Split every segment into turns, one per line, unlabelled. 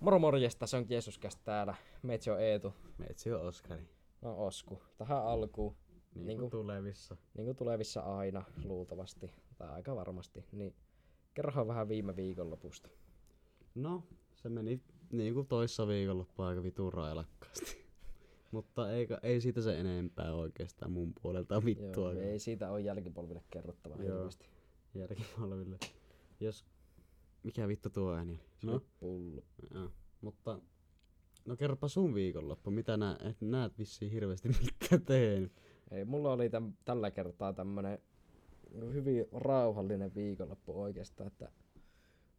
Moro morjesta, se on Jeesuskäs täällä. Meitsi on Eetu.
Meitsi on Oskari.
No Osku. Tähän alkuun,
Niin,
Niinku-
kuin tulevissa.
niin kuin tulevissa aina luultavasti, tai aika varmasti, niin kerrohan vähän viime viikonlopusta.
No, se meni niin kuin toissa viikonloppu aika vitun railakkaasti. Mutta eikä, ei siitä se enempää oikeastaan mun puolelta vittua.
Joo, ei siitä ole jälkipolville kerrottava
Joo.
hirveästi.
Jälkipalville. Jos... Mikä vittu tuo ääni oli?
No.
No,
Pullo.
joo. Mutta... No kerropa sun viikonloppu. Mitä nää, et näet vissiin hirveästi mitään tehnyt.
Ei, mulla oli täm, tällä kertaa tämmönen hyvin rauhallinen viikonloppu oikeastaan, että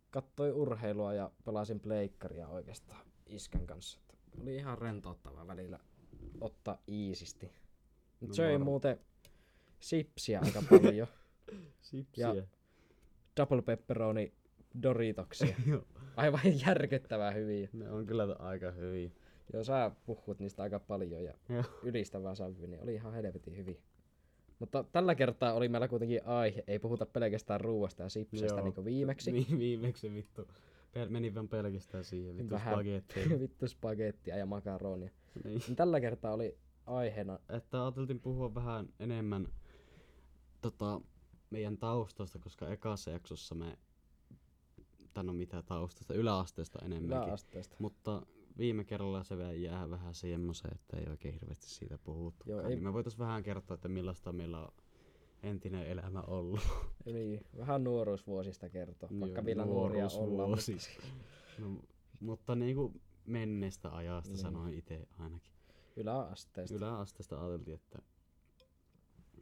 kattoin urheilua ja pelasin pleikkaria oikeastaan iskän kanssa. Että oli ihan rentouttavaa välillä ottaa iisisti. Mut
No
söin
varma-
muuten sipsiä aika paljon.
Sipsiä.
Ja- Double pepperoni Doritoksia. Aivan järkyttävää hyviä.
Ne on kyllä aika hyviä.
Joo, sä puhut niistä aika paljon ja ylistävää sävyä, niin oli ihan helvetin hyvin. Mutta tällä kertaa oli meillä kuitenkin aihe, ei puhuta pelkästään ruuasta ja sipseistä
Joo.
niin kuin viimeksi.
Vi- viimeksi vittu. Pel- meni vaan pelkästään siihen vittu
Vähän.
spagettiin.
Vittu spagettia ja makaronia.
niin.
Niin tällä kertaa oli aiheena,
Että ajateltiin puhua vähän enemmän tota, meidän taustoista, koska ekassa jaksossa me, tai no mitä taustasta, yläasteesta enemmänkin.
yläasteesta.
Mutta viime kerralla se jää vähän semmoiseen, että ei oikein hirveästi siitä puhuttu.
Joo,
Joo,
ei-
niin me voitais vähän kertoa, että millaista meillä on entinen elämä ollut.
Niin, vähän nuoruusvuosista kertoa, vaikka
Joo,
vielä nuoria ollaan. Mutta
No, mutta niinku menneestä ajasta
Niin.
sanoin itse ainakin.
yläasteesta.
Yläasteesta ajateltiin, että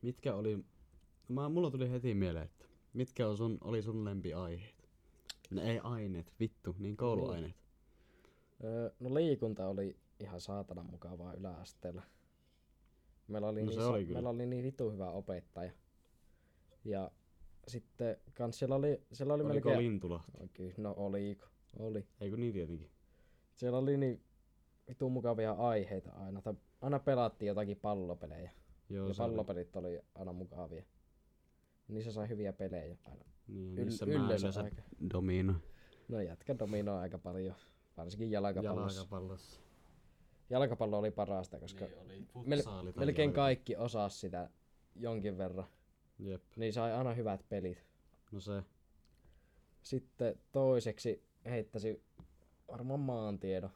mitkä oli, mä, mulla tuli heti mieleen, että mitkä on sun, oli sun lempiaiheet? No ei aineet, vittu, niin kouluaineet.
Öö, no liikunta oli ihan saatanan mukavaa yläasteella. Meillä oli,
No
niin, sa-
oli
meillä oli niin vitu hyvä opettaja. Ja sitten kans siellä oli, siellä oli
Oliko
melkein...
Lintulahti?
Oikein, no oliko, oli.
Eikö niin tietenkin?
Siellä oli niin vitu mukavia aiheita aina. Tai aina pelattiin jotakin pallopelejä.
Joo,
ja
se oli.
pallopelit oli aina mukavia. Niissä sai hyviä pelejä aina.
Niin,
Yl-
niissä mä
yleensä
yleensä
aika.
domino.
No jätkä dominoi aika paljon. Varsinkin jalkapallossa.
Jalkapallossa.
Jalkapallo oli parasta, koska
Niin oli
mel- melkein
jalka-
kaikki osas sitä jonkin verran.
Jep,
Niin sai aina hyvät pelit.
no se.
Sitten toiseksi heittäisi varmaan maantiedon.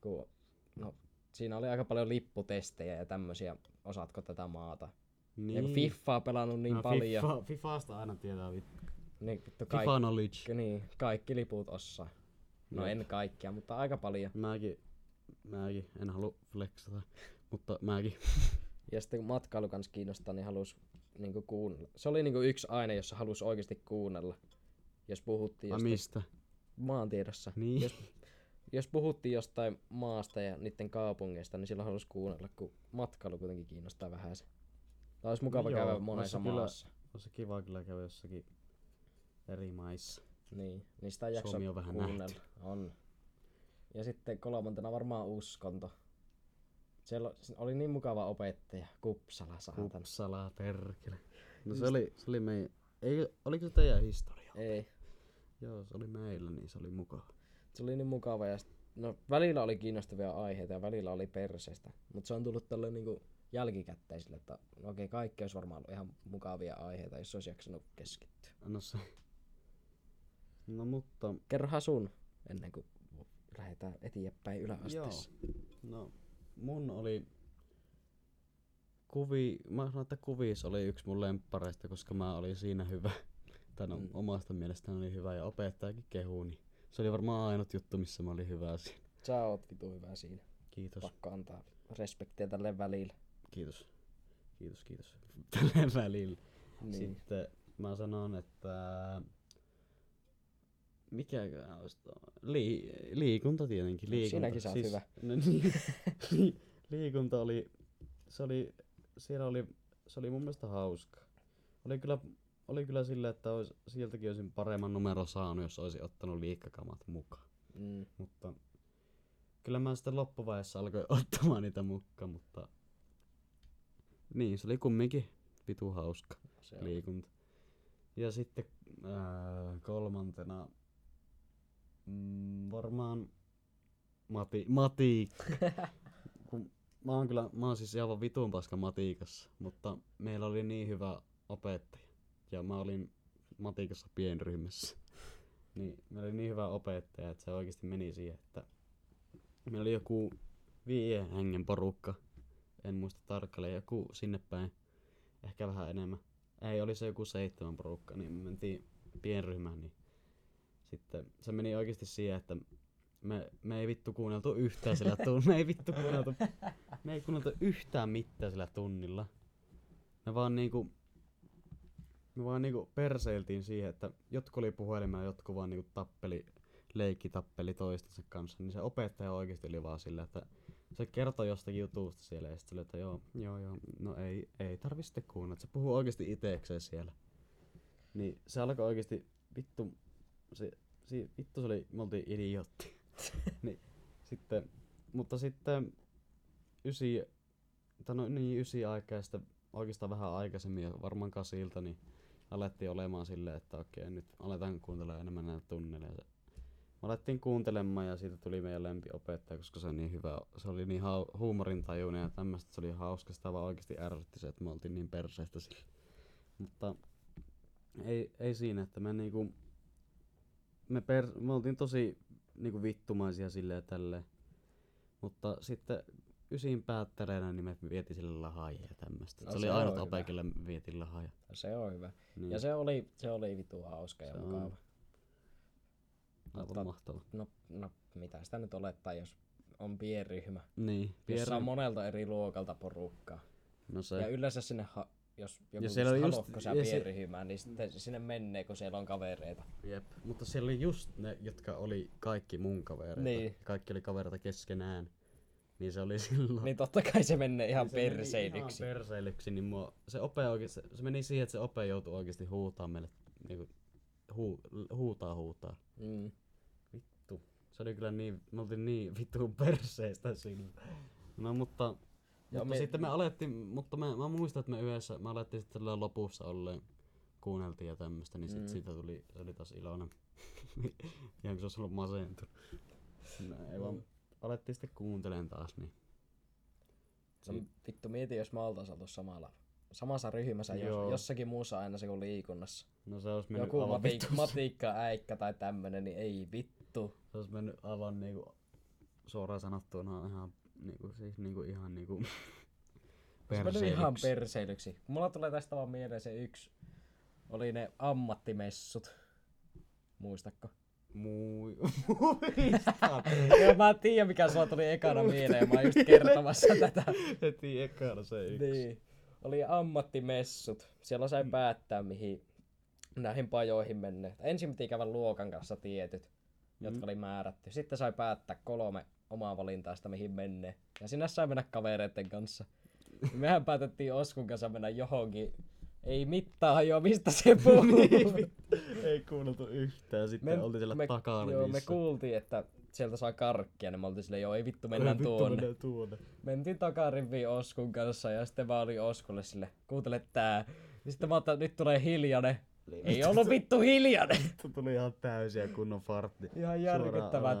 Kun, no, siinä oli aika paljon lipputestejä ja tämmöisiä. Osaatko tätä maata?
Niin.
Ja kun Fiffaa pelannut niin
no,
paljon,
FIFA, Fifasta aina tietää vittu.
niin vittu
FIFA
kaikki,
knowledge.
niin, kaikki liput osaa. No
Jep.
en kaikkia, mutta aika paljon.
Mäkin, mäkin, en halua flexata, mutta mäkin.
Ja sitten kun matkailu kans kiinnostaa, niin halus niinku kuunnella. Se oli niinku yksi aine, jossa halus oikeasti kuunnella. Jos puhuttiin
Ai
jostain
mistä?
maantiedossa.
Niin.
Jos, jos puhuttiin jostain maasta ja niiden kaupungeista, niin silloin halus kuunnella, kun matkailu kuitenkin kiinnostaa vähän se. Tämä olisi mukava
No
käydä
joo,
monessa
kyllä-
maassa.
Olisi kiva kyllä käydä jossakin eri maissa.
Niin, niin sitä ei jaksa
Suomi on vähän
kuunnella.
nähty.
On. Ja sitten kolmantena varmaan uskonto. Siellä oli niin mukava opettaja, Kupsala saatana.
Kupsala, perkele. No se oli, se oli meidän, ei, oliko se teidän historia?
Ei,
Joo, se oli meillä, niin se oli mukava.
se oli niin mukava ja sit, no, välillä oli kiinnostavia aiheita ja välillä oli perseestä. Mutta se on tullut tälle niinku jälkikäteisille, että no okei, kaikki olisi varmaan ollut ihan mukavia aiheita, jos olisi jaksanut keskittyä.
No se. No mutta,
Kerrohan sun ennen kuin lähdetään eteenpäin yläasteessa.
no mun oli kuvi, mä sanon, että kuvis oli yksi mun lemppareista, koska mä olin siinä hyvä. Tai no,
Mm.
omasta mielestäni oli hyvä ja opettajakin kehu, niin se oli varmaan ainut juttu, missä mä olin hyvä siinä.
Sä oot vitu hyvä siinä.
Kiitos.
Pakko antaa respektiä tälle välillä.
Kiitos. Kiitos, kiitos. Tällä välillä.
Niin.
Sitten mä sanon, että mikä olisi tuo? Li- liikunta tietenkin.
No,
Liikunta.
siinäkin sä oot hyvä.
No niin, li- liikunta oli, se oli, siellä oli, se oli mun mielestä hauska. Oli kyllä, oli kyllä sillä, että ois, sieltäkin olisin paremman numero saanut, jos olisin ottanut liikkakamat mukaan.
Mm.
Mutta kyllä mä sitten loppuvaiheessa alkoin ottamaan niitä mukaan, mutta niin, se oli kumminkin vitu hauska
Se
liikunta. Ja sitten ää, kolmantena mm, varmaan Mati, matiikka. Kun mä oon kyllä, mä oon siis aivan vitun paska matiikassa, mutta meillä oli niin hyvä opettaja. Ja mä olin matikassa pienryhmässä. Niin meillä oli niin hyvä opettaja, että se oikeasti meni siihen, että meillä oli joku viiden hengen porukka. En muista tarkalleen, joku sinne päin. Ehkä vähän enemmän. Ei, oli se joku seitsemän porukka, niin me mentiin pienryhmään, niin sitten se meni oikeasti siihen, että me, me ei vittu kuunneltu yhtään sillä tunnilla. Me ei vittu kuunneltu, me ei kuunneltu yhtään mitään sillä tunnilla. Me vaan niinku, me vaan niinku perseiltiin siihen, että jotkut oli puhelimella, jotkut vaan niinku tappeli, leikki tappeli toistensa kanssa. Niin se opettaja oikeasti oli vaan sillä, että se kertoi jostakin jutusta siellä ja sitten että joo, joo, joo, no ei, ei tarvi sitten kuunnella. Se puhuu oikeasti itekseen siellä. Niin se alkoi oikeasti, vittu, se, se, vittu se oli, me oltiin idiootti. niin, sitten, mutta sitten ysi, tai no niin ysi aikaa ja sitten oikeastaan vähän aikaisemmin, jo varmaan kasilta, niin alettiin olemaan silleen, että okei, nyt aletaan kuuntelemaan enemmän näitä tunneja. Se, me alettiin kuuntelemaan ja siitä tuli meidän lempiopettaja, koska se, on niin hyvä, se oli niin hau, huumorintajuinen ja tämmöistä, se oli hauska, sitä vaan oikeasti ärsytti se, että me oltiin niin perseistä sillä. Mutta ei, ei siinä, että me niinku, me, per, me oltiin tosi niinku vittumaisia silleen tälleen. Mutta sitten ysin päättäreenä niin me vietiin sille lahaajia ja tämmöistä.
No
se oli
se
ainut
hyvä.
ope, kelle vietiin lahaaja.
Se on hyvä.
Niin,
Ja se oli, se oli vitu hauska ja
Se on. Aivan
mutta-
mahtava.
No, no, mitä sitä nyt olettaa, jos on pienryhmä,
Niin,
jossa
Pierre,
on monelta eri luokalta porukkaa.
no se,
Ja yleensä sinne, ha- jos joku
siellä oli just-
sä
ja se-
niin sitten sinne menee, kun siellä on kavereita.
jep. Mutta siellä oli just ne, jotka oli kaikki mun kavereita.
Niin.
Kaikki oli kavereita keskenään. Niin se oli silloin.
Niin totta kai se menee ihan
se
perseilyksi.
Ihan perseilyksi, niin mua, se ope oikeesti, se, meni siihen, että se ope joutui oikeesti huutaa meille, niinku, huu, huutaa huutaa.
Mm.
Se oli kyllä niin, me oltiin niin vittu perseistä sillä. No mutta,
Joo,
mutta
me-
sitten me alettiin, mutta me, mä muistan, että me yhdessä, me alettiin sitten lopussa olleen, kuunneltiin ja tämmöstä, niin sit
Mm.
siitä tuli, se oli taas iloinen. Ihan kun se olisi ollut masentunut. No, ei
Mm.
vaan, alettiin sitten kuuntelemaan taas, niin
No, vittu mieti, jos me oltais oltu samalla, samassa ryhmässä, jos, jossakin muussa aina se kuin liikunnassa.
no se olisi mennyt
Joku
aivan
mati-
vittu.
matikka, äikkä tai tämmönen, niin ei vittu.
Se olisi mennyt aivan niinku suoraan sanottuna ihan niinku, siis niinku ihan niinku
Se meni ihan
perseilyksi.
perseilyksi. Mulla tulee tästä vaan mieleen se yksi. Oli ne ammattimessut. Muistatko?
Mui... Muistan.
Joo, mä en tiedä mikä sulla tuli ekana mieleen, mä oon just kertomassa tätä.
Heti ekana se yksi.
Niin. Oli ammattimessut. Siellä sai päättää mihin näihin pajoihin mennä. Ensin piti käydä luokan kanssa tietyt, jotka
Mm.
oli määrätty. Sitten sai päättää kolme omaa valintaista mihin menee. Ja sinne sai mennä kavereiden kanssa. Mehän päätettiin Oskun kanssa mennä johonkin. Ei mittaa jo, mistä se puhuu.
Niin, Ei kuunneltu yhtään. Sitten
Me-
oltiin siellä
me,
takana
joo, me kuultiin, että sieltä saa karkkia, niin me oltiin silleen, joo ei vittu mennään
vittu,
tuonne.
Mennään tuonne.
Mentiin takariviin Oskun kanssa ja sitten mä olin Oskulle sille, kuuntele tää. Ja sitten mä otan, nyt tulee hiljainen. Ei ollut vittu hiljainen.
Vittu tuli ihan täysiä kunnon fartti.
Ihan järkyttävä. Ja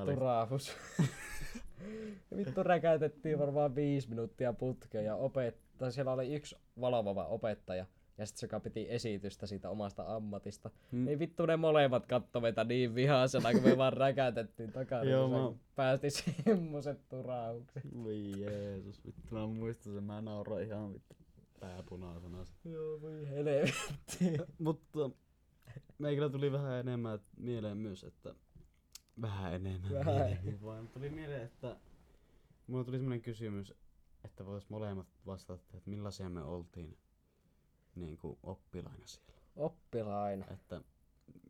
vittu räkäytettiin varmaan viisi minuuttia putkeen ja opetta, siellä oli yksi valvova opettaja. Ja sitten se, joka piti esitystä siitä omasta ammatista.
Mm.
Niin vittu ne molemmat katto meitä niin vihaisena, kun me vaan räkäytettiin takana.
Joo, mä-
Päästi semmoset turahukset.
Voi Jeesus, vittu mä muistan sen, mä nauroin ihan vittu pääpunaisena.
Joo, voi helvetti.
Mutta meikällä tuli vähän enemmän mieleen myös, että vähän enemmän
Vähän.
mieleen, vaan tuli mieleen, että mulla tuli semmoinen kysymys, että vois molemmat vastata, että millaisia me oltiin niin kuin oppilaina siellä.
Oppilaina.
Että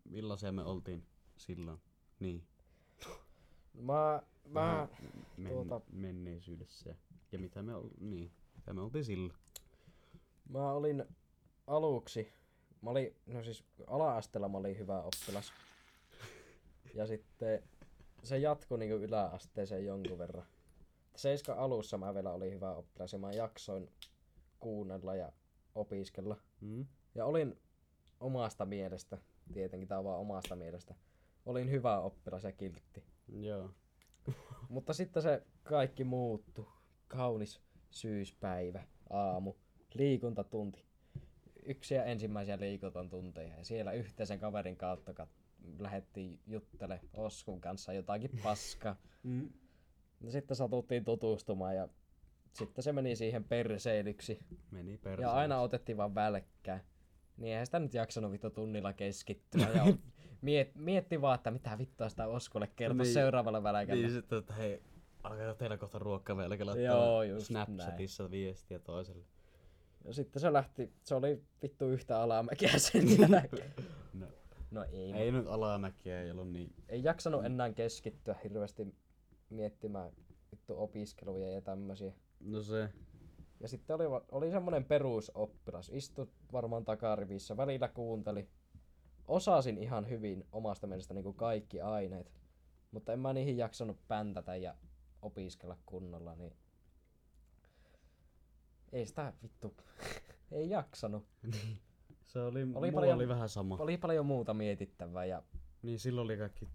millaisia me oltiin silloin, niin,
Mä, mä,
vähän men-
tuota-
menneisyydessä ja, ja mitä me, ol, niin, mitä me oltiin silloin.
Mä olin aluksi, mä olin, no siis ala-asteella mä olin hyvä oppilas. Ja sitten se jatkui niinku yläasteeseen jonkun verran. Seiska alussa mä vielä olin hyvä oppilas ja mä jaksoin kuunnella ja opiskella.
Mm?
Ja olin omasta mielestä, tietenkin tää on vaan omasta mielestä, olin hyvä oppilas ja kiltti.
Joo.
Mutta sitten se kaikki muuttu. Kaunis syyspäivä, aamu, liikuntatunti. Yksi ja ensimmäisiä liikuntatunteja. Ja siellä yhteisen kaverin kautta kat- lähdettiin juttele Oskun kanssa jotakin paskaa.
Mm.
Ja sitten satuttiin tutustumaan ja sitten se meni siihen perseilyksi.
Meni perse.
Ja aina otettiin vaan välkkää. Niin eihän sitä nyt jaksanut vittu tunnilla keskittyä. Ja miet, mietti vaan, että mitä vittua sitä Oskulle kertoa
Niin.
seuraavalla välkällä.
Niin sitten, että hei, alkaa teillä kohta ruokkavelkä laittaa
Joo, just
Snapchatissa viestiä toiselle.
Ja sitten se lähti, se oli vittu yhtä alamäkeä sen jälkeen.
No,
No ei, ei.
nyt alamäkiä, ei ollut niin.
ei jaksanut enää keskittyä hirveästi miettimään vittu opiskeluja ja tämmösiä.
No se,
Ja sitten oli, oli semmonen perusoppilas, istui varmaan takarivissä, välillä kuunteli. Osasin ihan hyvin omasta mielestä niin kuin kaikki aineet, mutta en mä niihin jaksanut päntätä ja opiskella kunnolla, niin ei sitä vittu, ei jaksanut.
se oli,
Oli paljon-
oli vähän sama.
Oli paljon muuta mietittävää ja
Niin silloin oli kaikki,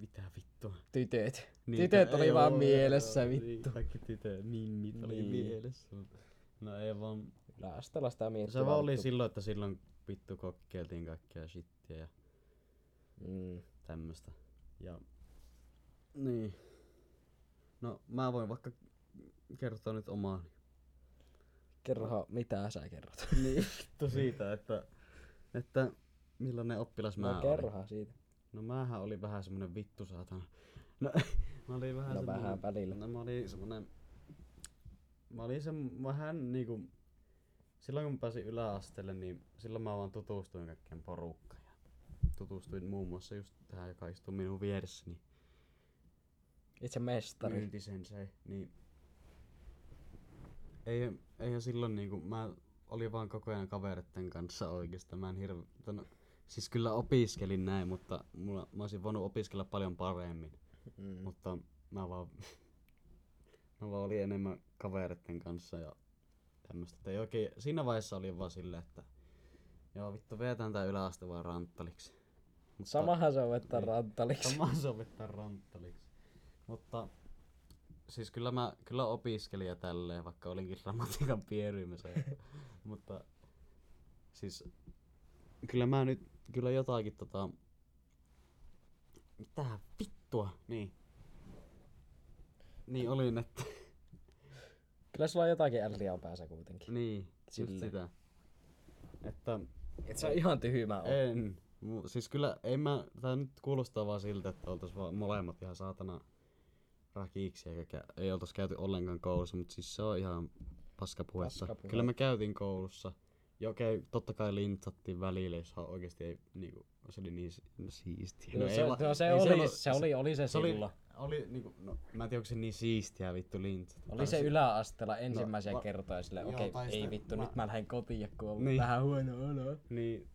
mitä vittua.
tytöt.
Niitä-
Tytöt oli vaan
oo,
mielessä
joo,
vittu.
Niin, kaikki tytöt, mimmit oli
Niin.
mielessä. mutta- No ei vaan,
Yläasteella sitä miettii.
se vaan oli silloin, että silloin vittu kokkeiltiin kaikkea shittiä ja
Mm.
tämmöstä. Ja niin. No mä voin vaikka kertoa nyt omaa.
Kerrohan, mitä sä kerrot.
Niin, vittu siitä, että, että millainen oppilas mä
No
olin.
kerrohan siitä.
No mähän oli vähän semmonen vittu saatana. No mä olin vähän
No
semmonen,
vähän välillä.
No mä olin semmonen, mä olin se vähän niinku, silloin kun mä pääsin yläasteelle, niin silloin mä vaan tutustuin kaikkeen porukkaan. Ja tutustuin muun muassa just tähän, joka istuu minun vieressäni.
Itse mestari.
Myyntisensei, niin ei, eihän silloin niinku, mä olin vaan koko ajan kavereiden kanssa oikeastaan, mä en hirve, no, siis kyllä opiskelin näin, mutta mulla, mä olisin voinut opiskella paljon paremmin,
Mm.
mutta mä vaan, mä vaan olin enemmän kavereiden kanssa ja tämmöstä, ei oikein, siinä vaiheessa oli vaan silleen, että joo vittu vetään tää yläaste vaan ranttaliksi. Mutta-
Samahan se on vettä
Niin.
ranttaliksi.
Samaa sovittaa ranttaliksi. Mutta siis kyllä mä kyllä opiskelin ja tälleen, vaikka olinkin dramatiikan pierymässä. mutta siis kyllä mä nyt kyllä jotakin tota... Mitä vittua? Niin. Niin olin, että...
Kyllä sulla on jotakin älliä on päässä kuitenkin.
niin, just
Silleen.
sitä. Että
Et sä ihan tyhmä oo.
En. Mu- Siis kyllä, ei mä, tää nyt kuulostaa vaan siltä, että oltais vaan molemmat ihan saatana rakiiksi eikä ei oltais käyty ollenkaan koulussa, mutta siis se on ihan paskapuhetta.
Paskapuhe.
Kyllä me käytiin koulussa. Ja okei, totta kai lintsattiin välillä, jos oikeesti ei niinku, se oli niin no, siistiä.
No,
ei
se,
olla-
no, se,
ei
oli,
siellä-
se, oli, oli se,
se oli,
silloin.
oli niinku, no, mä en tiedä onko se niin siistiä vittu lintsat.
Oli se yläasteella
No,
ensimmäisiä
va-
kertoja silleen, okei,
tai
ei vittu,
mä-
nyt mä lähden kotiin, kun on
Niin.
vähän huono olo.
Niin,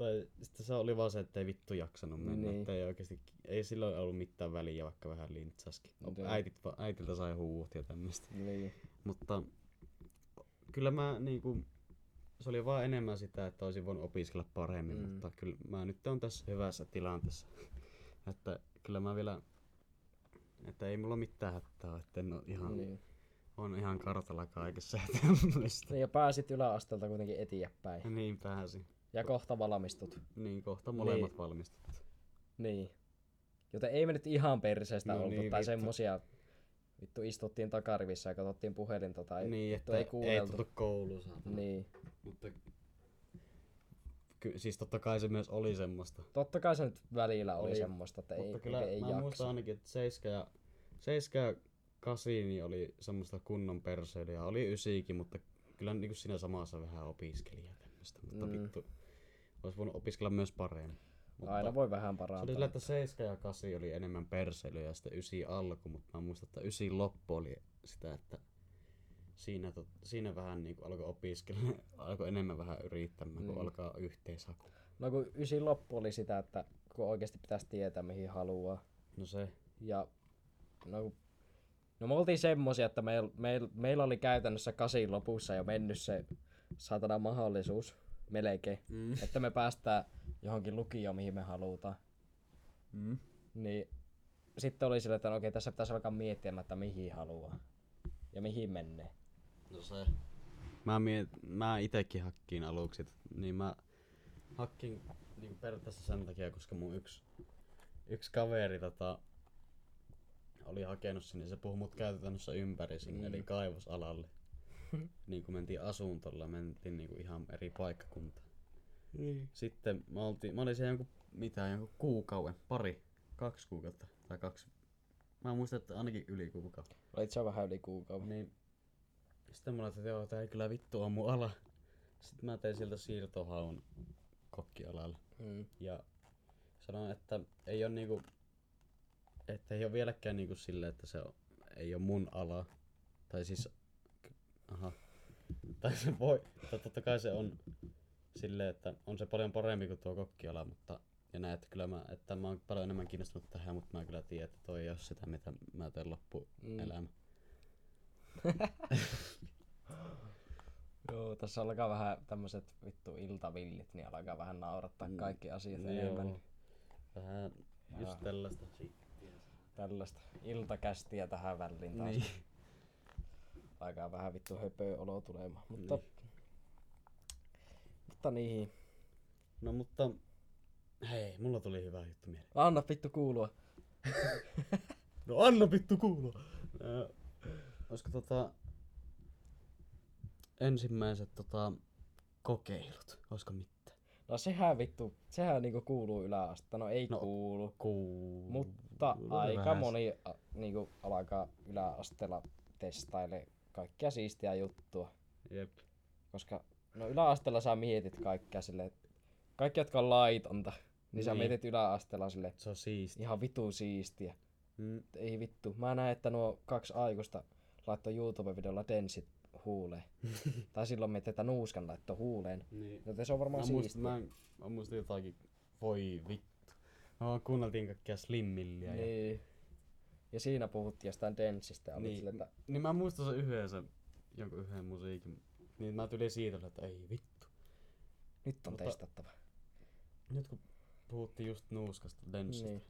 tai sitten se oli vaan se, että ei vittu jaksanut mennä.
Niin.
Niin. Että ei oikeesti, ei silloin ollut mitään väliä, vaikka vähän lintsaskin.
Joo.
Äitit, äitiltä sai huuhut ja tämmöistä.
Niin.
Mutta kyllä mä niinku, se oli vaan enemmän sitä, että olisin voinut opiskella paremmin,
Mm.
mutta kyllä mä nyt on tässä hyvässä tilanteessa. että kyllä mä vielä, että ei mulla mitään hätää, että en oo ihan, niin.
Niin.
on ihan kartalla kaikessa ja tämmöistä.
Ja pääsit yläasteelta kuitenkin eteenpäin.
Niin pääsin.
Ja kohta valmistut.
Niin kohta molemmat
Niin.
valmistut.
Niin. Joten ei me nyt ihan perseestä
No
oltu,
niin,
tai
vittu.
semmosia, vittu istuttiin takarivissä ja katsottiin puhelinta tai
niin, että
ei
ei,
kuunneltu.
tultu kouluun saatana.
Niin.
Mutta ky, siis totta kai se myös oli semmoista.
Totta kai se nyt välillä oli,
Oli,
semmoista, että ei,
Mutta kyllä
ei
mä
jaksa.
muistan ainakin, että 7 ja, 7 ja 8 niin oli semmoista kunnon perseilyä. Oli ysiikin, mutta kyllä niin siinä samassa vähän opiskeli ja tämmöistä. Mutta
mm.
vittu, olisi voinut opiskella myös paremmin. Mutta
Aina voi vähän
se oli
parantaa.
sillä, että 7 ja 8 oli enemmän perseilyä ja sitten 9 alku, mutta mä muistan, että 9 loppu oli sitä, että siinä, tot, siinä vähän niin alkoi opiskella, alkoi enemmän vähän yrittämään, kun
Niin.
alkaa yhteishaku.
No kun ysin loppu oli sitä, että kun oikeasti pitäisi tietää mihin haluaa.
No se,
Ja no, kun- no me oltiin semmosia, että meil, meil, meillä oli käytännössä kasin lopussa jo mennyt se saatana mahdollisuus melkein,
mm.
että me päästään johonkin lukioon mihin me halutaan.
Mm.
Niin sitten oli sillä, että no okei, tässä pitäisi alkaa miettimään, että mihin haluaa. Ja mihin menee.
No se. Mä, miet, mä itekin hakkiin aluksi, niin mä hakkin niin periaatteessa sen takia, koska mun yksi, yksi kaveri tota, oli hakenut sinne, se puhui mut käytännössä ympäri sinne,
Mm.
eli kaivosalalle. niin kun mentiin asuntolla, mentiin niinku ihan eri paikkakuntaan.
Niin.
Sitten mä, oltiin, mä olin siellä jonkun, mitä, jonkun kuukauden, pari, kaksi kuukautta, tai kaksi. Mä muistan, että ainakin yli kuukauden.
Olit sä vähän yli kuukauden.
Niin. Sitten mä ajattelin, että joo, tää ei kyllä vittu on mun ala. Sitten mä tein sieltä siirtohaun kokkialalle.
Mm.
Ja sanoin, että ei ole niinku, että ei ole vieläkään niinku sille, että se on, ei ole mun ala. Tai siis, aha. Tai se voi, totta kai se on sille, että on se paljon parempi kuin tuo kokkiala, mutta ja näin, että kyllä mä, että mä oon paljon enemmän kiinnostunut tähän, mutta mä kyllä tiedän, että toi ei ole sitä, mitä mä teen loppuelämä.
Joo, tässä alkaa vähän tämmöiset vittu iltavillit, niin alkaa vähän naurattaa
Mm.
kaikki asiat
Joo.
enemmän.
Vähän just tällaista.
Tällaista iltakästiä tähän väliin taas.
Niin.
Alkaa vähän vittu höpöä olo tulemaan. Mutta,
Niin.
mutta niin.
No mutta, hei, mulla tuli hyvä juttu mieleen.
Anna vittu kuulua.
No anna vittu kuulua! Ö, Olisiko tota, ensimmäiset tota, kokeilut, olisiko mitään?
No sehän vittu, sehän niinku kuuluu yläastetta. No ei
No,
no, kuulu.
Kuuluu.
Mutta aika
vähän.
moni a, niinku alkaa yläasteella testaile kaikkia siistiä juttua.
Jep.
Koska no yläasteella sä mietit kaikkea sille, kaikki jotka on laitonta, niin, sä
Niin.
mietit yläasteella sille
Se on siisti.
ihan vitu siistiä.
Mm.
Ei vittu. Mä näen, että nuo kaksi aikuista laittoi YouTube-videolla densit huuleen. tai silloin mietit, että nuuskan laittoi huuleen.
Niin.
Joten se on varmaan
Mä, muistin,
siistiä.
mä, mä muistin jotakin, voi vittu. No, kuunneltiin kaikkia slimmilliä.
Niin. Ja siinä puhuttiin jostain. Oli
niin,
sille, että
niin mä muistan sen yhden, sen, jonkun yhden musiikin. Niin mä tulin siitä, että ei vittu.
nyt on
Mutta-
testattava.
Nyt kun puhuttiin just nuuskasta, denssistä.
Niin.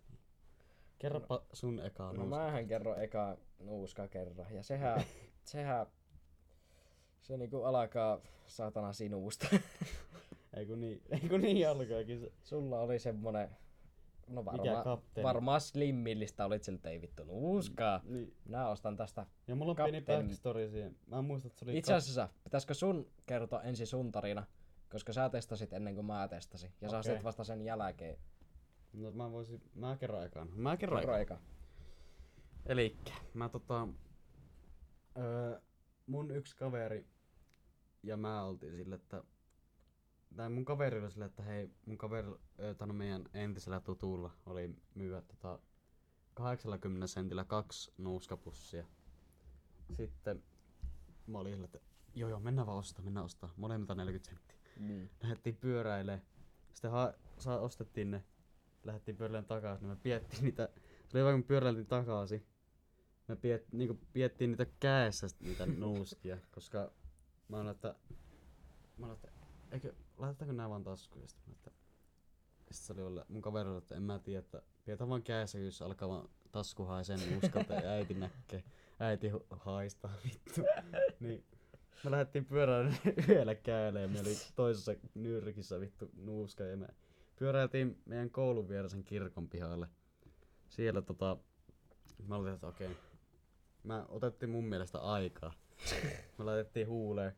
Kerropa sun ekaa
No
nuuska.
mähän kerron eka nuuska kerran. Ja sehän, sehän, se niinku alkaa saatana sinusta.
Ei kun niin, ei kun niin alkoikin se.
Sulla oli semmonen, no
Mikä
varmaan,
kapteeni?
varmaan slimmillistä olit siltä ei vittu nuuskaa.
Niin.
Minä ostan tästä.
Ja mulla on pieni
Kapteeni.
backstory siihen. Mä muistan, että se oli
Itse asiassa, pitäisikö sun kertoa ensin sun tarina? Koska sä testasit ennen kuin mä testasin. Ja sä
Okei.
ostit vasta sen jälkeen.
No mä voisin, mä kerron ekaan. Mä kerron
Kerro
ekaan.
eka.
Elikkä, mä tota... Öö, mun yksi kaveri ja mä oltiin sille, että... Tai mun kaveri oli sille, että hei, mun kaveri, no meidän entisellä tutulla oli myyä tota 80 sentillä kaksi nuuskapussia. Sitten mä olin sille, että joo joo, mennään vaan ostaa, mennään ostaa. Molemmilta 40 senttiä.
Mm.
lähdettiin pyöräilee. Sitten ha- saa, ostettiin ne, lähdettiin pyöräilemään takaisin. Niin me piettiin niitä, se oli vaikka me pyöräiltiin takaisin. Me piet, niinku, piettiin niitä käessä niitä nuuskia, koska mä olin, että, mä olin, että eikö, laitetaanko nää vaan taskuun? Sitten, että, sitten se oli olla, mun kaverilla, että en mä tiedä, että pidetään vaan käessä, jos alkaa vaan tasku haisee nuuskalta ja äiti näkee. Äiti haistaa vittu. niin me lähdettiin yhdellä kädellä ja me oli toisessa nyrkissä vittu nuuska ja me pyöräiltiin meidän koulun vieressä kirkon pihalle. Siellä tota, mä olin, että okei, mä otettiin mun mielestä aikaa. Me laitettiin huuleen,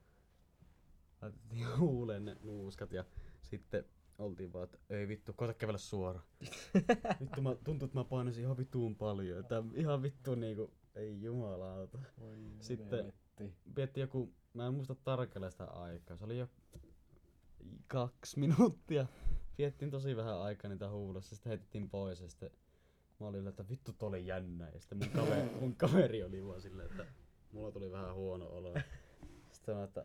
laitettiin huuleen ne nuuskat ja sitten oltiin vaan, että ei vittu, koita kävellä suoraan. vittu, mä, tuntuu, että mä painasin ihan vittuun paljon. Tää ihan vittu niinku, ei jumalauta. Sitten vietti joku, mä en muista tarkalleen sitä aikaa, se oli jo kaksi minuuttia. Viettiin tosi vähän aikaa niitä huulessa, sitten heitettiin pois ja sitten mä olin että vittu toi oli jännä. Ja sitten mun kaveri, mun kaveri oli vaan silleen, että mulla tuli vähän huono olo. Sitten mä että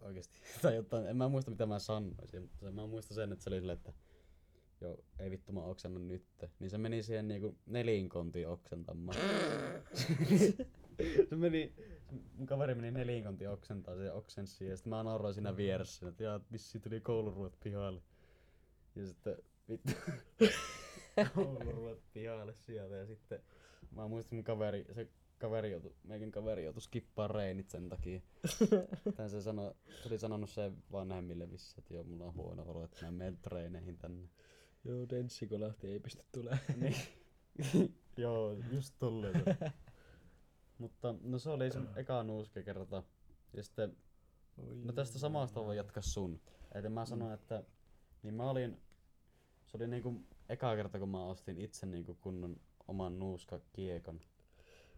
on, oikeesti, tai jotain, en mä muista mitä mä sanoisin, mutta mä muistan sen, että se oli silleen, että joo, ei vittu mä oksennan nyt. Niin se meni siihen niinku nelinkontiin oksentamaan. se meni, mun kaveri meni nelinkonti oksentaa se oksensi ja sitten mä nauroin siinä vieressä, että jaa, vissi tuli kouluruot pihalle. Ja sitten vittu. kouluruuat pihalle sieltä ja sitten mä muistin mun kaveri, se kaveri joutui, meikin kaveri joutui skippaa reinit sen takia. Tän se, sano, se oli sanonut se vanhemmille vissi, että joo mulla on huono olo, että mä menen treeneihin tänne.
Joo, Denssi kun lähti ei pysty tulemaan.
niin. joo, just tolleen. Mutta no se oli sen eka nuuske kerta. Ja sitten, no tästä samasta voi jatkaa sun. Eli mä sanoin, että niin mä olin, se oli niinku eka kerta kun mä ostin itse niinku kunnon oman nuuskakiekon.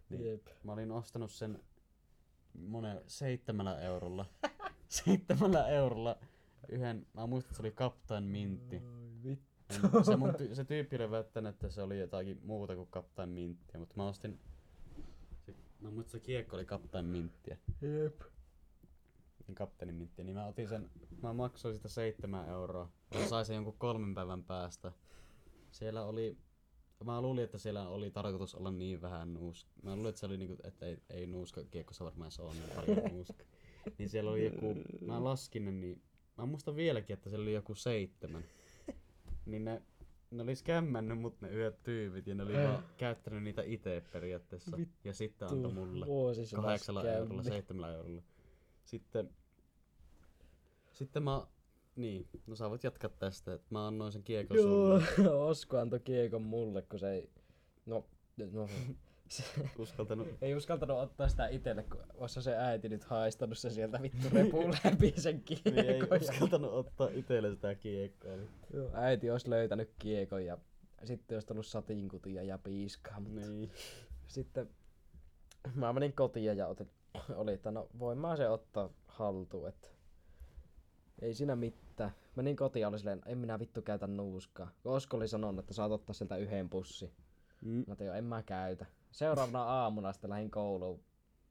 Niin
Jep.
mä olin ostanut sen monen seitsemällä eurolla. seitsemällä eurolla yhden, mä muistan, että se oli Captain Mintti.
Oi vittu.
En- se, mun ty- se tyyppi oli väittänyt, että se oli jotakin muuta kuin Captain Minttiä, mutta mä ostin... Se, no, mutta se kiekko oli Captain Minttiä,
Jep.
niin kapteenin Minttiä, niin mä otin sen, mä maksoin sitä seitsemän euroa. Mä sain sen jonkun kolmen päivän päästä. Siellä oli, mä luulin, että siellä oli tarkoitus olla niin vähän nuuska. Mä luulin, että se oli niinku, että ei, ei nuuska kiekkossa varmaan se on niin paljon nuuska. Niin siellä oli joku, mä laskin ne, niin mä muistan vieläkin, että siellä oli joku seitsemän. Niin ne, ne oli skämmännyt mut ne yhdet tyypit ja ne oli vaan käyttänyt niitä itse periaatteessa. Ja sitten antoi mulle kahdeksalla eurolla, seitsemällä eurolla. Sitten, sitten mä, niin, no sä voit jatkaa tästä, että mä annoin sen kiekon
Joo,
sulle.
Osko antoi kiekon mulle, kun se ei... No, no se,
Uskaltanut,
ei uskaltanut ottaa sitä itelle, kun ossa se äiti nyt haistanut se sieltä vittu repuun läpi sen kiekon.
niin ei uskaltanut ottaa itselle sitä kiekkoa. Niin.
Joo, äiti olisi löytänyt kiekon ja sitten olisi tullut satinkutia ja piiskaa, mutta
niin.
sitten mä menin kotiin ja otin, oli, että no voin mä se ottaa haltuun, että ei siinä mitään. Menin kotiin ja oli silleen, en minä vittu käytä nuuskaa. Osko oli sanonut, että saat ottaa sieltä yhden pussi.
Mm.
Mä tein, en mä käytä. Seuraavana aamuna sitten lähdin kouluun.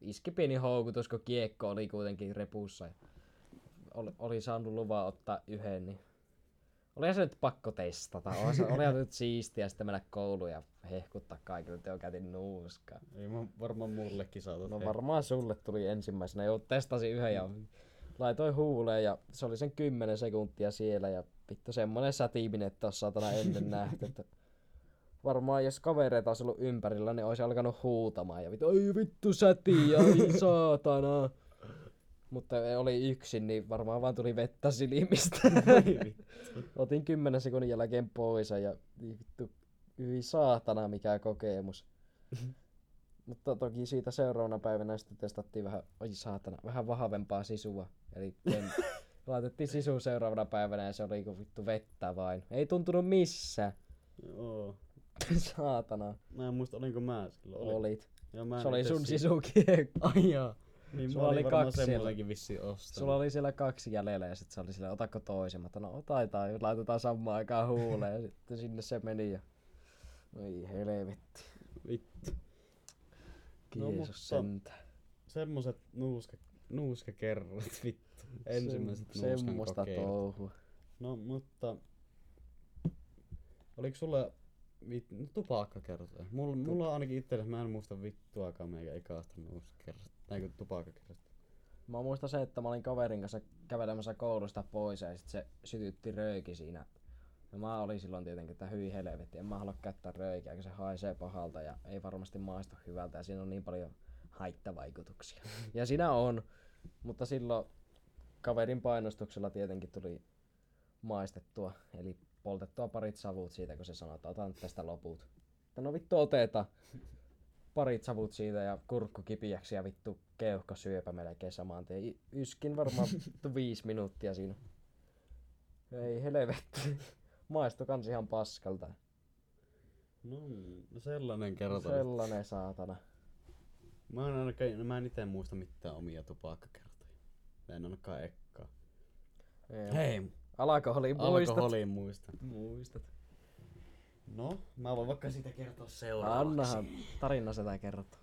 Iski pieni houkutus, kun kiekko oli kuitenkin repussa. Ja oli, oli saanut luvan ottaa yhden, niin oli se nyt pakko testata. Oli se- Oli nyt siistiä sitten mennä kouluun ja hehkuttaa kaikille, että joo käytin nuuskaa.
Ei mä varmaan mullekin saatat.
No varmaan sulle tuli ensimmäisenä. Joo, testasin yhden ja laitoin huuleen ja se oli sen 10 sekuntia siellä ja vittu semmonen sätiiminen, että on saatana ennen nähty. Että varmaan jos kavereita olisi ollut ympärillä, niin olisi alkanut huutamaan ja vittu, ai vittu säti, ai saatana. Mutta oli yksin, niin varmaan vaan tuli vettä silmistä. Otin 10 sekunnin jälkeen pois ja vittu, hyi saatana mikä kokemus. Mutta toki siitä seuraavana päivänä sitten testattiin vähän, oi saatana, vähän vahvempaa sisua. Eli laitettiin sisu seuraavana päivänä ja se oli kuin vittu vettä vain. Ei tuntunut missään.
Joo.
saatana,
Mä en muista, olinko mä silloin. Oli.
olit.
Ja mä
Se oli sun
si-
sisukiekko.
Ai jaa. Niin
Sulla oli kaksi siellä.
vissiin ostanut.
Sulla oli siellä kaksi jäljellä ja sitten se oli silleen, otako toisen. Mä no otetaan, jos laitetaan samaan aikaan huuleen. Ja sitten sinne se meni ja... Oi helvetti.
Vittu.
Jeesus
No, mutta-
sentään.
Semmoset nuuska, nuuskakerrat, vittu. Ensimmäiset
Sem- Semmoista touhua.
No, mutta... Oliko sulla vit... no, tupakkakertoja? Mulla, mulla on ainakin itsellä, mä en muista vittuakaan meikä ekaasta nuuskakerrasta. Näinkö tupakkakerrasta?
Mä muistan se, että mä olin kaverin kanssa kävelemässä koulusta pois ja sit se sytytti rööki siinä. Ja mä olin silloin tietenkin, että hyi helvetti, en mä halua käyttää röökiä, kun se haisee pahalta ja ei varmasti maistu hyvältä ja siinä on niin paljon haittavaikutuksia. ja siinä on, mutta silloin kaverin painostuksella tietenkin tuli maistettua, eli poltettua parit savut siitä, kun se sanoi, että otan tästä loput. Että no vittu oteta parit savut siitä ja kurkku kipiäksi ja vittu keuhko syöpä melkein saman tien. Yskin varmaan viisi minuuttia siinä. Ei helvetti. Maistu kans ihan paskalta.
No, no sellainen kerta.
Sellainen saatana.
Mä en ainakaan, no mä en ite muista mitään omia tupakkakertoja. Mä en ainakaan ekkaa.
Ei,
Hei,
Alkoholi muistat.
alkoholiin muista.
Muistat.
No, mä voin vaikka siitä kertoa seuraavaksi.
Annahan tarina sitä kertoa.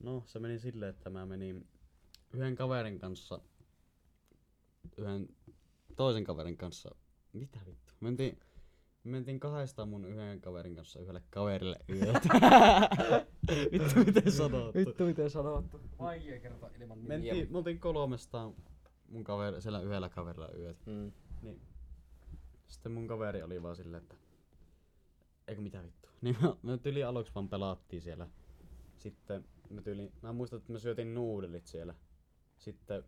No, se meni silleen, että mä menin yhden kaverin kanssa, yhden toisen kaverin kanssa, mitä vittu, mentiin, mentiin kahdestaan mun yhden kaverin kanssa yhdelle kaverille yötä. vittu, miten sanottu.
Vittu miten sanottu. Vaikea kertoa ilman nimiä.
Mentiin, me oltiin kolmestaan mun kaveri, siellä yhdellä kaverilla yötä.
Mm.
Niin. Sitten mun kaveri oli vaan silleen, että eikö mitä vittu. Niin me, me tyli aluksi vaan pelattiin siellä. Sitten me tyli, mä muistan, että me syötiin nuudelit siellä. Sitten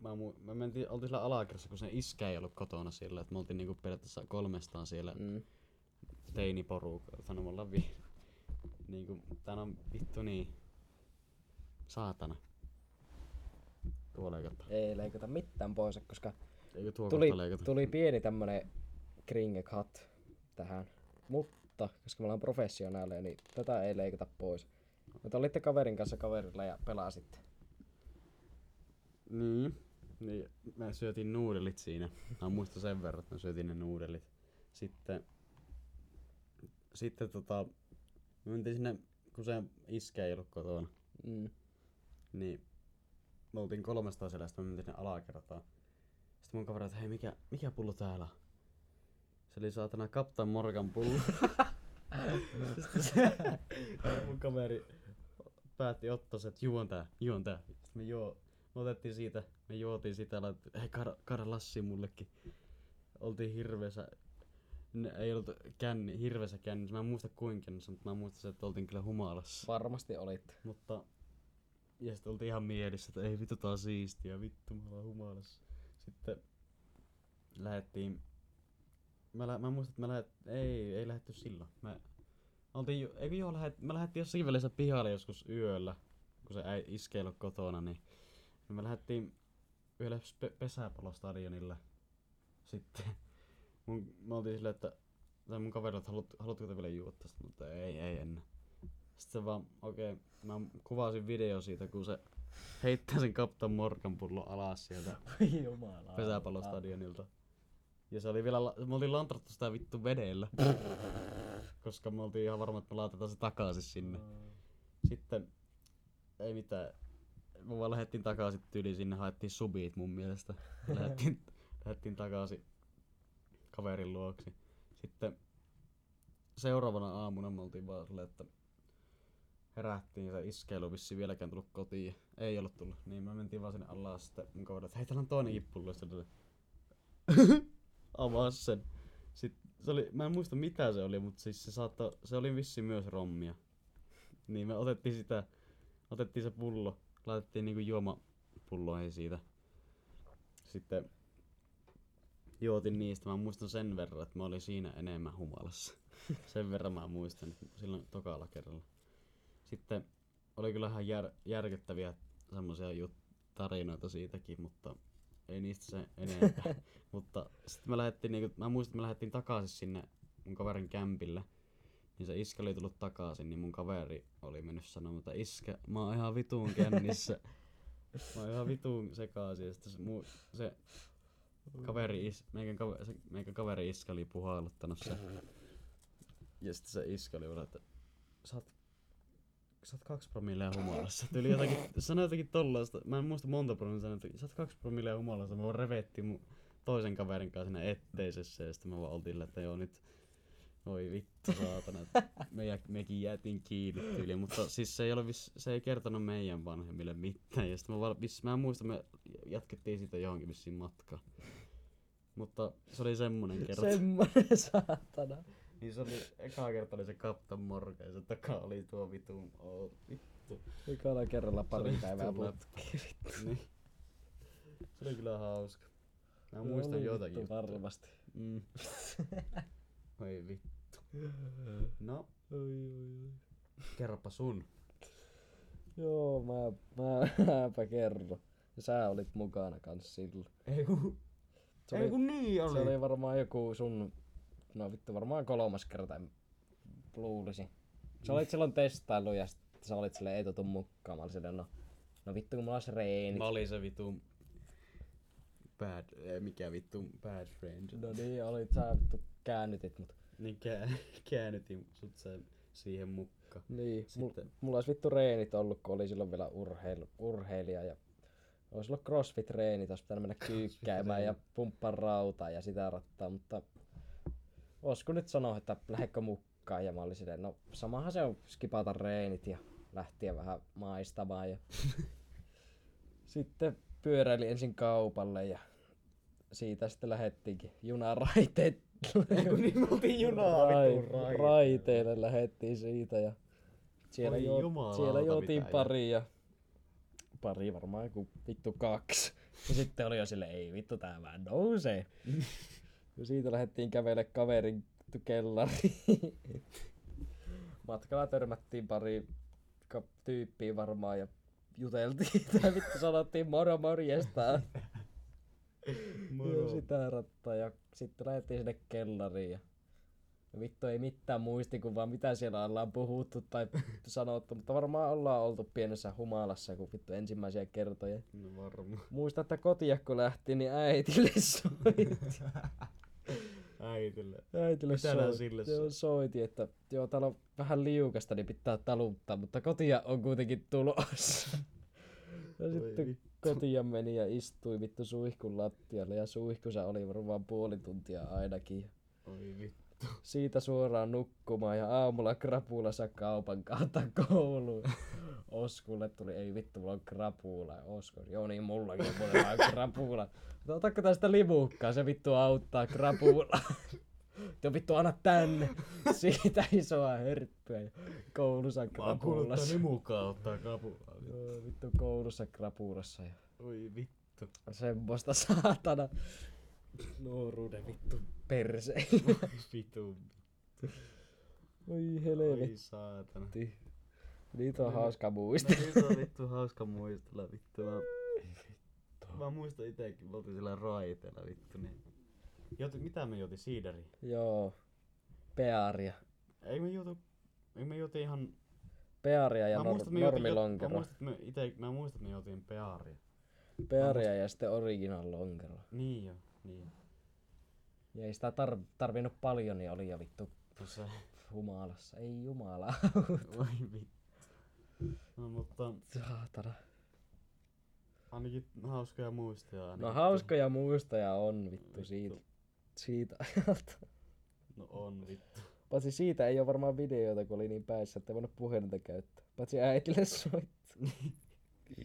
mä, mu- me mentiin, oltiin siellä alakerrassa, kun se iskä ei ollut kotona siellä, että me oltiin niinku periaatteessa kolmestaan siellä
Mm.
teiniporukalla. Me ollaan vi... niinku, tän on vittu niin... Saatana. Tuo leikata.
Ei leikata mitään pois, koska
Eikö tuo
tuli, tuli pieni tämmönen kringe cut tähän. Mutta, koska me ollaan professionaaleja, niin tätä ei leikata pois. Mutta olitte kaverin kanssa kaverilla ja pelasitte.
Niin. niin. Me syötiin nuudelit siinä. Mä muistan sen verran, että me syötiin ne nuudelit. Sitten, sitten tota, me mentiin sinne, kun se iskä ei ollut kotona,
Mm.
niin me oltiin kolmestaan siellä, sitten me mentiin sinne alakertaan. Sitten mun kaveri, että hei, mikä, mikä pullo täällä on? Se oli saatana Captain Morgan pullo. Sitten se, mun kaveri päätti ottaa se, että juon tää, juon tää. Sitten me joo, me otettiin siitä, me juotiin sitä, hei kaada, kaada lassi mullekin. Oltiin hirveessä, ne, ei ollut känni, hirveessä kännissä, mä en muista kuinka kännissä, mutta mä muistan, että oltiin kyllä humalassa.
Varmasti olitte.
Mutta, ja sitten oltiin ihan mielissä, että ei vittu tää on siistiä, vittu me ollaan humalassa. Sitten lähettiin, mä, lä- mä muistan, että mä lähet, ei, ei lähetty silloin. Mä, oltiin, eikö joo, lähet, mä lähettiin jossakin välissä pihalle joskus yöllä, kun se ei ollut kotona, niin, niin me lähettiin yhdelle pe- pesäpallostadionille. Sitten mun, me oltiin silleen, että tai mun kaveri, että haluat, haluatko te vielä juoda tästä, mutta ei, ei ennen. Sitten se vaan, okei, okay, mä kuvasin video siitä, kun se heittää sen Captain Morgan pullon alas sieltä
Jumala.
pesäpallostadionilta. Ja se oli vielä, me oltiin lantrattu sitä vittu vedellä. koska me oltiin ihan varma, että me laitetaan se takaisin sinne. Sitten, ei mitään. Me vaan lähdettiin takaisin tyyliin sinne, haettiin subiit mun mielestä. lähdettiin, lähdettiin takaisin kaverin luoksi. Sitten seuraavana aamuna me oltiin vaan silleen, että herättiin se iskeilu vissi vieläkään tullut kotiin. Ei ollut tullut. Niin me mentiin vaan sinne alas sitten mun kaveri, että hei täällä on toinenkin pullo. Sitten avasi sen. Sitten se oli, mä en muista mitä se oli, mutta siis se saattoi, se oli vissi myös rommia. Niin me otettiin sitä, otettiin se pullo, laitettiin niinku juomapulloihin siitä. Sitten juotin niistä, mä muistan sen verran, että mä olin siinä enemmän humalassa. sen verran mä muistan silloin tokalla kerralla. Sitten oli kyllä ihan jär, järkyttäviä semmosia jut- tarinoita siitäkin, mutta ei niistä se enempää. mutta sitten me lähdettiin, niinku, mä muistan, että me lähdettiin takaisin sinne mun kaverin kämpille. Niin se iskä oli tullut takaisin, niin mun kaveri oli mennyt sanomaan, että iskä, mä oon ihan vituun kännissä. mä oon ihan vituun sekaisin. Ja sitten se, mu, se kaveri, is, meikän, kaveri, se, meikän kaveri iskä oli puhalluttanut se. Ja sitten se iskä oli että sä oot, sä oot kaksi promillea humalassa. Tuli jotakin, sanoi jotakin tollaista, mä en muista monta promillea, sanoi, että sä oot kaksi promillea humalassa. Me vaan revettiin mun toisen kaverin kanssa siinä etteisessä ja sitten me vaan oltiin että joo nyt Oi vittu saatana, me, jä, mekin jäätiin kiinni tyyliin, mutta siis se ei, ole se ei kertonut meidän vanhemmille mitään. Ja sitten mä, mä en muista, me jatkettiin siitä johonkin vissiin matkaan. Mutta se oli semmonen kerta.
Semmonen saatana.
Niin se oli, eka kerta oli se Captain Morgan ja se takaa oli tuo vitun, oh, vittu.
Ekalla kerralla pari päivää
vittu
putki.
Niin. Se oli kyllä hauska. Mä
Se
muistan
oli
jotakin.
vittu. Varmasti.
Mm. Oi vittu. No,
Oi, oi, oi.
kerropa sun.
Joo, mä, mä, mäpä kerron. Ja sä olit mukana kans silloin.
Ei kun,
Se
ei
oli,
kun niin oli.
se oli varmaan joku sun, no vittu varmaan kolmas kerta, luulisin. Sä olit silloin testailu ja sit sä olit silleen, ei mukaan. Mä olin silleen, no, no vittu kun mulla olisi reenit.
Mä olin se vittu bad, ei mikä vittu bad friend.
No niin, olit sä vittu käännytit mut.
Niin kää, käännytin sut sen siihen mukaan.
Niin,
Sitten-
mulla olisi vittu reenit ollut, kun oli silloin vielä urheilu, urheilija ja olisi ollut crossfit-treenit, olisi pitänyt mennä kyykkäämään ja pumppaa rautaa ja sitä rattaa, mutta olisiko nyt sanoa, että lähdekö mukaan ja mä olin silleen, no samahan se on skipata reenit ja lähtiä vähän maistamaan ja sitten pyöräili ensin kaupalle ja siitä sitten lähettiinkin junaraiteet
Ei kun niin me oltiin junaa vittu raiteilla.
raiteille lähettiin siitä ja siellä,
Oi
jo, siellä
mitä
pari ja pari varmaan joku vittu kaksi. Ja sitten oli jo sille, ei vittu tää vähän nousee. ja siitä lähdettiin kävele kaverin kellariin. Matkalla törmättiin pari tyyppiä varmaan ja juteltiin tai vittu sanottiin moro morjesta.
Moro.
sitä rattaa ja sitten lähdettiin sinne kellariin ja vittu ei mitään muistikuvaa, mitä siellä ollaan puhuttu tai sanottu, mutta varmaan ollaan oltu pienessä humalassa, kun vittu ensimmäisiä kertoja.
No varmaan.
Muista, että kotia kun lähti, niin äitille soitti.
Äitille.
Äitille soitti,
sille
joo,
soi?
soiti, että joo, täällä on vähän liukasta, niin pitää taluttaa, mutta kotia on kuitenkin tulossa. Ja sitten. Kotia meni ja istui vittu suihkun lattialle ja suihkussa oli varmaan puoli tuntia ainakin.
Oi vittu.
Siitä suoraan nukkumaan ja aamulla krapulassa kaupan kautta kouluun. Oskulle tuli, ei vittu, mulla on krapula. Osku, joo niin mullakin mulla on krapula. Mutta otatko tästä limukkaa, se vittu auttaa krapula. Te vittu anna tänne. Siitä isoa hörppyä ja koulussa
Mä oon limukaa ottaa kapulaa.
Joo, vittu koulussa krapulassa ja
Oi vittu.
semmoista saatana nuoruuden vittu perse.
Oi vitu.
Oi
Oi
helvetti.
saatana.
Niitä on
No,
hauska
No
muistaa.
nyt on vittu hauska muistella vittu. Mä, mä muistan itekin, me oltiin sillä raiteella vittu niin. Joti, mitä me juotiin? Siideri?
Joo. Pearia.
Ei me juotu, ei me juotiin ihan...
Pearia ja
mä
nor-
muistan, juotiin- Mä
normilonkero.
muistan, että me ite, mä muistan, että me juotiin pearia.
Pearia ja sitten original lonkero.
Niin jo, niin jo.
Ja ei sitä tar- tarvinnut paljon, niin oli jo vittu
Tuossa,
humalassa. Ei jumala.
voi vittu. No mutta
Saatana.
ainakin hauskoja muistoja ainakin.
No hauskoja muistoja on vittu
Vittu.
siitä, siitä ajalta.
No on vittu.
Paitsi siitä ei ole varmaan videoita, kun oli niin päissä, että ei voinut puhelinta käyttää. Paitsi äitille soittaa.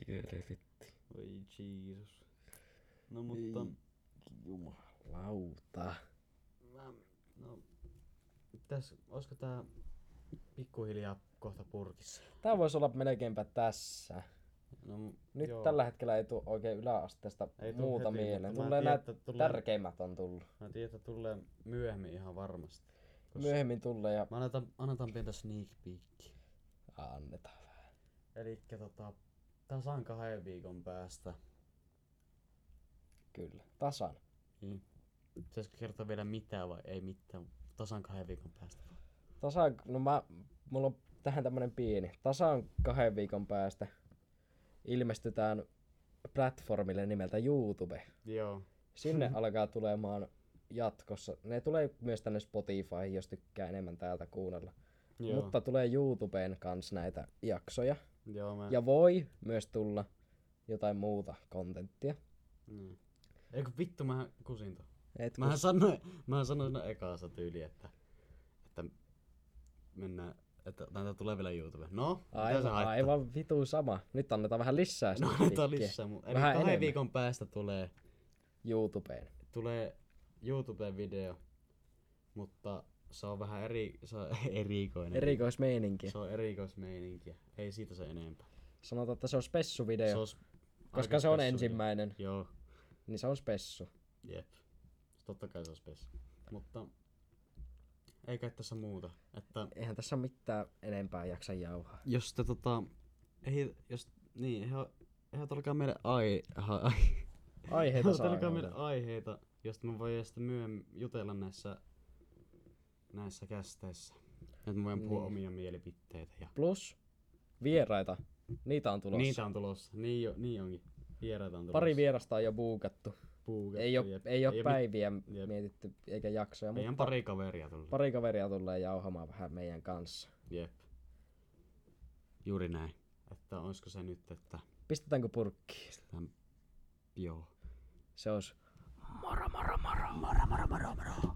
Helvetti.
Voi Jeesus. No mutta...
Jumalauta.
Mä, no, mitäs, olisiko tää pikkuhiljaa kohta purkissa?
Tää voisi olla melkeinpä tässä.
No,
Nyt
joo.
tällä hetkellä ei tule oikein yläasteesta
Ei tuu
muuta
heti,
mieleen. Tulee
tiedän,
nämä tärkeimmät on tullut.
Mä tiedän, että tulee myöhemmin ihan varmasti.
Myöhemmin tulee ja
Mä annetaan, annetaan pientä sneak peekkiä.
annetaan vähän.
Elikkä tota, tasan kahden viikon päästä.
Kyllä. Tasan.
Niin. Pitäisikö kertoa vielä mitään vai ei mitään? Tasan kahden viikon päästä.
Tasan, no mä, mulla on tähän tämmönen pieni. Tasan kahden viikon päästä ilmestytään platformille nimeltä YouTube.
Joo.
Sinne alkaa tulemaan jatkossa. Ne tulee myös tänne Spotify, jos tykkää enemmän täältä kuunnella.
Joo.
Mutta tulee YouTubeen kanssa näitä jaksoja.
Joo, mä...
Ja voi myös tulla jotain muuta kontenttia.
Mm. Eikö vittu, mä kusin.
Et
Mähän sanoin, mähän sanoin siinä ekaassa tyyli, että, että mennään, että näitä tulee vielä YouTube. No,
aivan, aivan vitu sama. Nyt annetaan vähän lisää
No annetaan lisää, mutta eli
Vähän
kahden
enemmän.
viikon päästä tulee,
YouTubeen.
tulee YouTube-video, mutta se on vähän eri, se on erikoinen.
Erikoismeininki.
Se on erikoismeininkiä. Ei siitä se enempää.
Sanotaan, että se on spessu-video.
Se on
koska se on ensimmäinen,
video. Joo,
niin se on spessu.
jep. Totta kai se on spessu. Mutta ei kai tässä muuta. Että
Eihän tässä ole mitään enempää jaksa jauhaa.
jos te tota, ei, jos, niin, eihän, eihän alkaa meille ai, ai,
Aiheita
Jos
saa
alkaa meille aiheita, josta me voidaan sitten myöhemmin jutella näissä, näissä kästeissä. Että me voidaan puhua
Niin.
omia mielipiteitä. Ja
Plus vieraita. Niitä on tulossa.
niitä on tulossa. Niin, jo, niin onkin. Vieraita on tulossa.
Pari vierasta on jo buukattu.
Puukattu,
Ei ole, ei ole
mit-
päiviä
jep.
mietitty eikä jaksoja,
Meidän
mutta
pari kaveria tullut.
pari kaveria tulee jauhamaan vähän meidän kanssa.
Jep. Juuri näin. Että olisiko se nyt, että
Pistetäänkö purkkiin?
pistetään... Joo.
Se olisi moro moro moro moro moro moro moro.